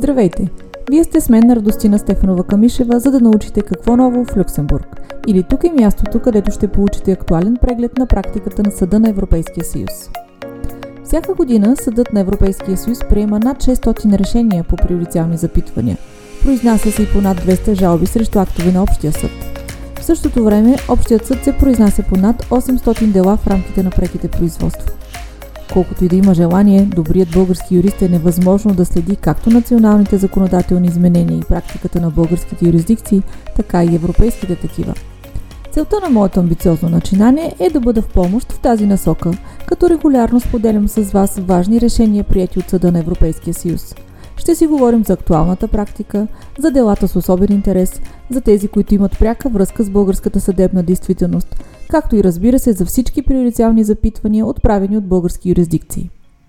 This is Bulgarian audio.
Здравейте! Вие сте с мен на Радостина Стефанова Камишева, за да научите какво ново в Люксембург. Или тук е мястото, където ще получите актуален преглед на практиката на Съда на Европейския съюз. Всяка година Съдът на Европейския съюз приема над 600 решения по приоритетни запитвания. Произнася се и по над 200 жалби срещу актове на Общия съд. В същото време Общият съд се произнася по над 800 дела в рамките на преките производства. Колкото и да има желание, добрият български юрист е невъзможно да следи както националните законодателни изменения и практиката на българските юрисдикции, така и европейските такива. Целта на моето амбициозно начинание е да бъда в помощ в тази насока, като регулярно споделям с вас важни решения, прияти от Съда на Европейския съюз. Ще си говорим за актуалната практика, за делата с особен интерес, за тези, които имат пряка връзка с българската съдебна действителност, както и разбира се за всички приоритетни запитвания, отправени от български юрисдикции.